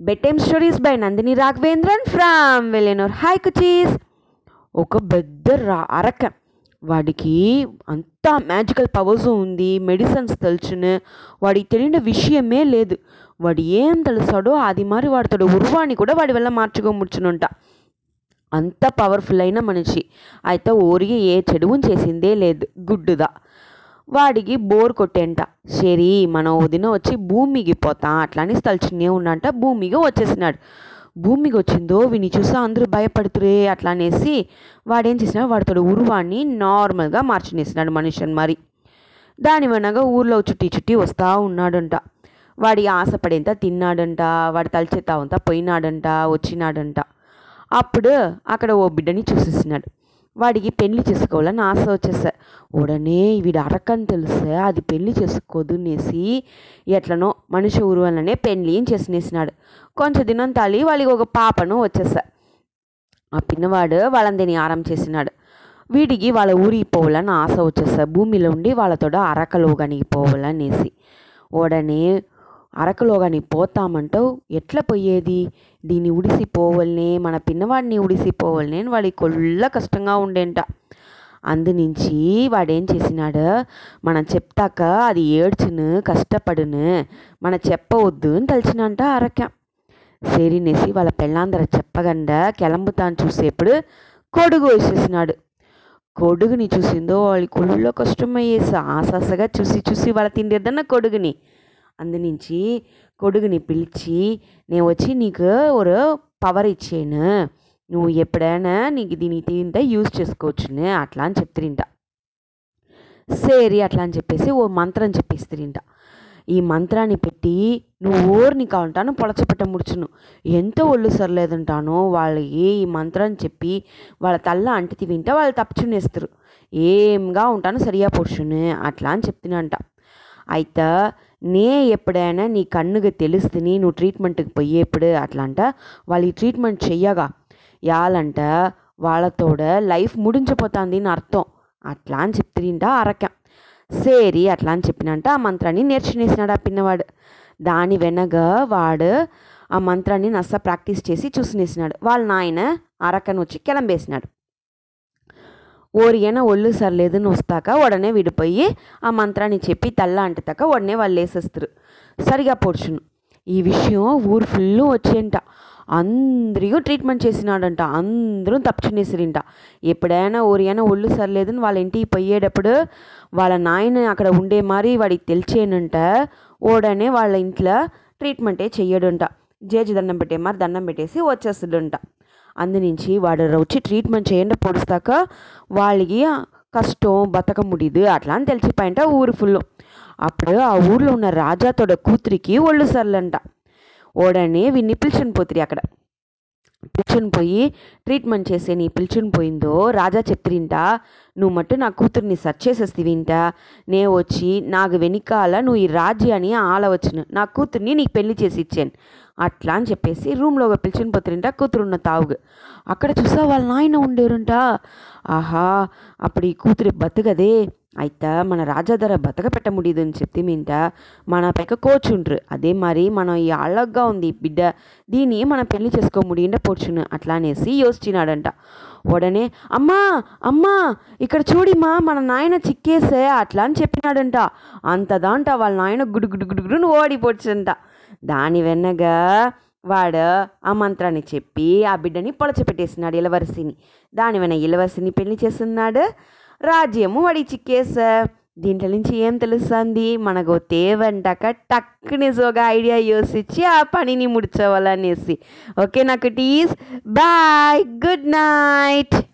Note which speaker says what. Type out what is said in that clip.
Speaker 1: Bedtime stories by Nandini Raghavendran from వెలెనోర్ hi కుచీస్ ఒక పెద్ద రా అరక. వాడికి అంతా మ్యాజికల్ పవర్స్ ఉంది మెడిసిన్స్ తెలుసును వాడికి తెలియని విషయమే లేదు. వాడు ఏం తెలుసాడో అది మరి వాడితోడు ఉరువాణి కూడా వాడి వల్ల మార్చుకోముచ్చునుంట. అంత పవర్ఫుల్ అయిన మనిషి. అయితే ఊరికి ఏ చెడువు చేసిందే లేదు. గుడ్డుదా. వాడికి బోర్ కొట్టేంట. సరి మన వదిన వచ్చి భూమికి పోతా. అట్లానే తలుచునే ఉన్నంట భూమికి వచ్చేసినాడు. భూమికి వచ్చిందో విని చూసా అందరూ భయపడుతురే అట్లా అనేసి వాడేం చేసినాడు? వాడితో ఉరువాన్ని నార్మల్గా మార్చినేసినాడు మనిషిని మరి. దాని వనగా ఊర్లో చుట్టి చుట్టి వస్తూ ఉన్నాడంట. వాడి ఆశపడేంత తిన్నాడంట వాడి అంతా పోయినాడంట వచ్చినాడంట. అప్పుడు అక్కడ ఓ బిడ్డని చూసేసినాడు. వాడికి పెళ్ళి చేసుకోవాలని ఆశ వచ్చేసా. ఉడనే వీడు అరకని తెలుసా? అది పెళ్ళి చేసుకోదు అనేసి ఎట్లనో మనిషి ఉరువలనే పెళ్ళి చేసినేసినాడు. కొంచెం దినం తాళి వాళ్ళకి ఒక పాపను వచ్చేసా. ఆ పిన్నవాడు వాళ్ళందరినీ ఆరం చేసినాడు. వీడికి వాళ్ళ ఊరికి పోవాలని ఆశ వచ్చేసా. భూమిలో ఉండి వాళ్ళతో అరకలోగానికి పోవాలనేసి. ఉడనే అరకలోగాని పోతామంటావు? ఎట్లా పోయేది? దీన్ని ఉడిసిపోవలనే మన పిన్నవాడిని ఉడిసిపోవలనే అని వాడికి కొల్ల కష్టంగా ఉండేంట. అందునుంచి వాడేం చేసినాడు? మనం చెప్తాక అది ఏడ్చును కష్టపడును మన చెప్పవద్దు అని తలిచినంట అరక సేరినేసి వాళ్ళ పెళ్ళాందర చెప్పకుండా కెలంబుతాను చూసేప్పుడు కొడుగు వేసేసినాడు కొడుగుని చూసిందో వాళ్ళ కొళ్ళలో కష్టమయ్యేసి ఆసాసగా చూసి చూసి వాళ్ళ తిండిద్దన్న కొడుగుని. అందునుంచి కొడుకుని పిలిచి నేను వచ్చి నీకు ఒక పవర్ ఇచ్చాను. నువ్వు ఎప్పుడైనా నీకు దీని తింటే యూజ్ చేసుకోవచ్చునే అట్లా అని చెప్తిరింట సేరి అట్లా అని చెప్పేసి ఓ మంత్రం చెప్పిస్తిరింట ఈ మంత్రాన్ని పెట్టి నువ్వు ఓర్ని కావంటాను పొలచపెట్ట ముడుచును. ఎంత ఒళ్ళు సరలేదంటానో వాళ్ళకి ఈ మంత్రం చెప్పి వాళ్ళ తల్ల అంటితి వింటే వాళ్ళు తప్పుచునేస్తారు. ఏంగా ఉంటాను సరియా పొడుచును అట్లా అని చెప్తున్నంట అయితే నే ఎప్పుడైనా నీ కన్నుగా తెలుస్తుంది నువ్వు ట్రీట్మెంట్కి పోయేప్పుడు అట్లా అంట వాళ్ళు ఈ ట్రీట్మెంట్ చెయ్యగా. యాలంట వాళ్ళతోడ లైఫ్ ముడించిపోతుంది అని అర్థం. అట్లా అని చెప్తుంటా అరక సేరి అట్లా అని చెప్పినంట ఆ మంత్రాన్ని నేర్చునేసినాడు ఆ పిన్నవాడు. దాని వెనక వాడు ఆ మంత్రాన్ని నస్స ప్రాక్టీస్ చేసి చూసినేసినాడు. వాళ్ళ నాయన అరకను వచ్చి కెలంబేసినాడు. ఓరియన ఒళ్ళు సర్లేదని వస్తాక ఉడనే విడిపోయి ఆ మంత్రాన్ని చెప్పి తల్ల అంటుతాక ఉడనే వాళ్ళు వేసేస్తారు సరిగా పొడుచును. ఈ విషయం ఊరు ఫుల్ వచ్చేంట అందరికీ ట్రీట్మెంట్ చేసినాడంట. అందరూ తప్పుచునేసిరింట ఎప్పుడైనా ఓరియన ఒళ్ళు సర్లేదని వాళ్ళ ఇంటికి పోయేటప్పుడు వాళ్ళ నాయన అక్కడ ఉండే మరి వాడికి తెలిచేనంట ఓడనే వాళ్ళ ఇంట్లో ట్రీట్మెంటే చెయ్యడంట. జేజి దండం పెట్టే మరి దండం పెట్టేసి వచ్చేస్తాడంట. అందునుంచి వాడు వచ్చి ట్రీట్మెంట్ చేయండి పొడుస్తాక వాళ్ళకి కష్టం బతక ముడిదు అట్లా అని తెలిసిపోయింట ఊరు ఫుల్ అప్పుడు ఆ ఊర్లో ఉన్న రాజాతోడ కూతురికి ఒళ్ళు సర్లంట. ఓడనే విన్ని పిలిచిన పోతిరి అక్కడ. పిలుచుని పోయి ట్రీట్మెంట్ చేసే నీ పిలుచుని పోయిందో రాజా చెప్తిరింట నువ్వు మట్టు నా కూతుర్ని సర్చ్ చేసేస్తివింట. నే వచ్చి నాకు వెనకాల నువ్వు ఈ రాజ్యాన్ని ఆలవచ్చును. నా కూతుర్ని నీకు పెళ్ళి చేసి ఇచ్చాను. అట్లా అని చెప్పేసి రూమ్లో పిలిచిన పోతురింటా కూతురున్న తావుగు. అక్కడ చూసా వాళ్ళ నాయన ఉండేరుంట? ఆహా అప్పుడు ఈ కూతురి బతుకదే. ஐத்த மன బతక బతకపెట్ట ముడిదని చెప్పి మింట మన పైక కోచుండ్రు అదే మరి మనం ఈ అలగ్గా ఉంది బిడ్డ. దీన్ని మనం పెళ్ళి చేసుకోముడియంటే పోర్చును. అట్లా అనేసి యోచినాడంట ఉడనే అమ్మా అమ్మా ఇక్కడ చూడిమా మన నాయన చిక్కేసే అట్లా అని చెప్పినాడంట. అంతదాంట వాళ్ళ నాయన గుడు గుడు గుడుగుడును ఓడిపోడ్చంట దాని వెన్నగా వాడు ఆ మంత్రాన్ని చెప్పి ఆ బిడ్డని పొలచపెట్టేసినాడు ఇలవరసిని. దాని వెన ఇలవరసిని పెళ్ళి చేస్తున్నాడు. రాజ్యము వాడి చిక్కేసా దీంట్లో నుంచి ఏం తెలుస్తుంది? మనకు తేవంటాక టక్కుని ఒక ఐడియా యోసించి ఆ పనిని ముడిచోవాలనేసి. ఓకే నాకు టీస్ బాయ్ గుడ్ నైట్.